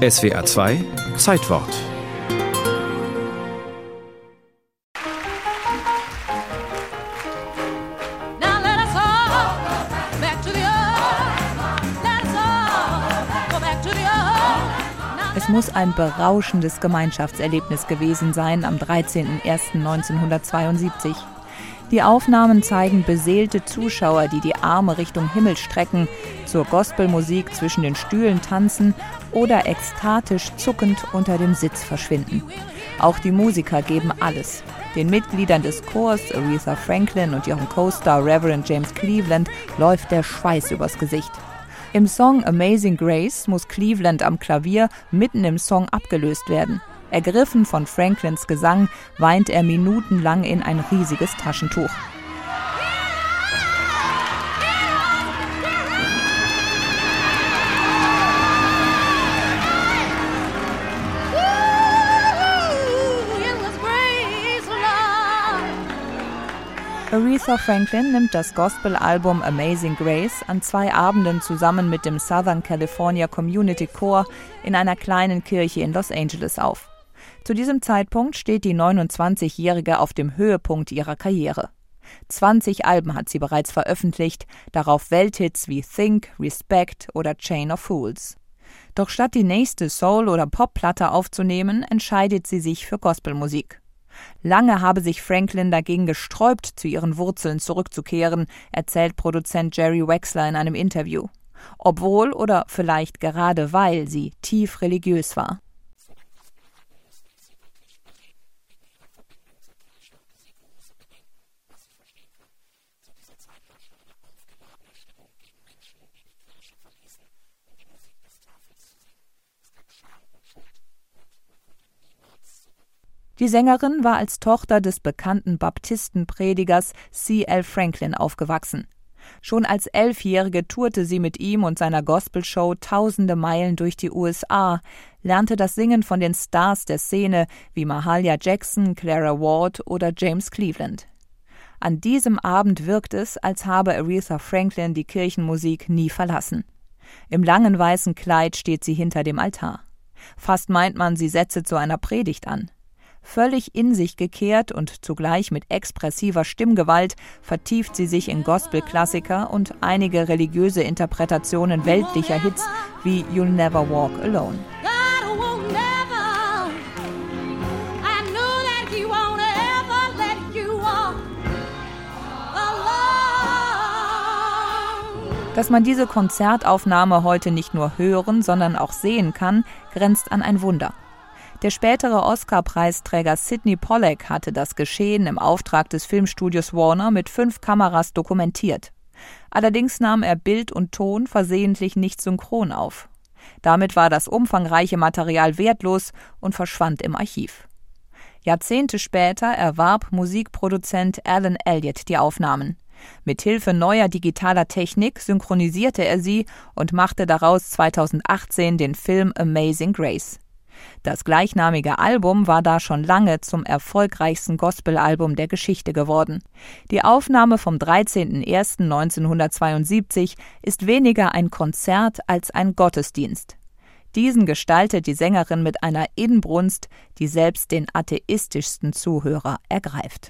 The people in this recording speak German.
SWA 2 Zeitwort. Es muss ein berauschendes Gemeinschaftserlebnis gewesen sein am 13.01.1972. Die Aufnahmen zeigen beseelte Zuschauer, die die Arme Richtung Himmel strecken, zur Gospelmusik zwischen den Stühlen tanzen oder ekstatisch zuckend unter dem Sitz verschwinden. Auch die Musiker geben alles. Den Mitgliedern des Chors, Aretha Franklin und ihrem Co-Star Reverend James Cleveland, läuft der Schweiß übers Gesicht. Im Song Amazing Grace muss Cleveland am Klavier mitten im Song abgelöst werden. Ergriffen von Franklins Gesang weint er minutenlang in ein riesiges Taschentuch. Aretha Franklin nimmt das Gospel-Album Amazing Grace an zwei Abenden zusammen mit dem Southern California Community Chor in einer kleinen Kirche in Los Angeles auf. Zu diesem Zeitpunkt steht die 29-Jährige auf dem Höhepunkt ihrer Karriere. 20 Alben hat sie bereits veröffentlicht, darauf Welthits wie Think, Respect oder Chain of Fools. Doch statt die nächste Soul- oder Popplatte aufzunehmen, entscheidet sie sich für Gospelmusik. Lange habe sich Franklin dagegen gesträubt, zu ihren Wurzeln zurückzukehren, erzählt Produzent Jerry Wexler in einem Interview. Obwohl oder vielleicht gerade weil sie tief religiös war. Die Sängerin war als Tochter des bekannten Baptistenpredigers C. L. Franklin aufgewachsen. Schon als Elfjährige tourte sie mit ihm und seiner Gospelshow tausende Meilen durch die USA, lernte das Singen von den Stars der Szene wie Mahalia Jackson, Clara Ward oder James Cleveland. An diesem Abend wirkt es, als habe Aretha Franklin die Kirchenmusik nie verlassen. Im langen weißen Kleid steht sie hinter dem Altar. Fast meint man, sie setze zu einer Predigt an. Völlig in sich gekehrt und zugleich mit expressiver Stimmgewalt vertieft sie sich in Gospel-Klassiker und einige religiöse Interpretationen weltlicher Hits wie You'll Never Walk Alone. Dass man diese Konzertaufnahme heute nicht nur hören, sondern auch sehen kann, grenzt an ein Wunder. Der spätere Oscar-Preisträger Sidney Pollack hatte das Geschehen im Auftrag des Filmstudios Warner mit fünf Kameras dokumentiert. Allerdings nahm er Bild und Ton versehentlich nicht synchron auf. Damit war das umfangreiche Material wertlos und verschwand im Archiv. Jahrzehnte später erwarb Musikproduzent Alan Elliott die Aufnahmen. Mit Hilfe neuer digitaler Technik synchronisierte er sie und machte daraus 2018 den Film Amazing Grace. Das gleichnamige Album war da schon lange zum erfolgreichsten Gospelalbum der Geschichte geworden. Die Aufnahme vom 13.01.1972 ist weniger ein Konzert als ein Gottesdienst. Diesen gestaltet die Sängerin mit einer Inbrunst, die selbst den atheistischsten Zuhörer ergreift.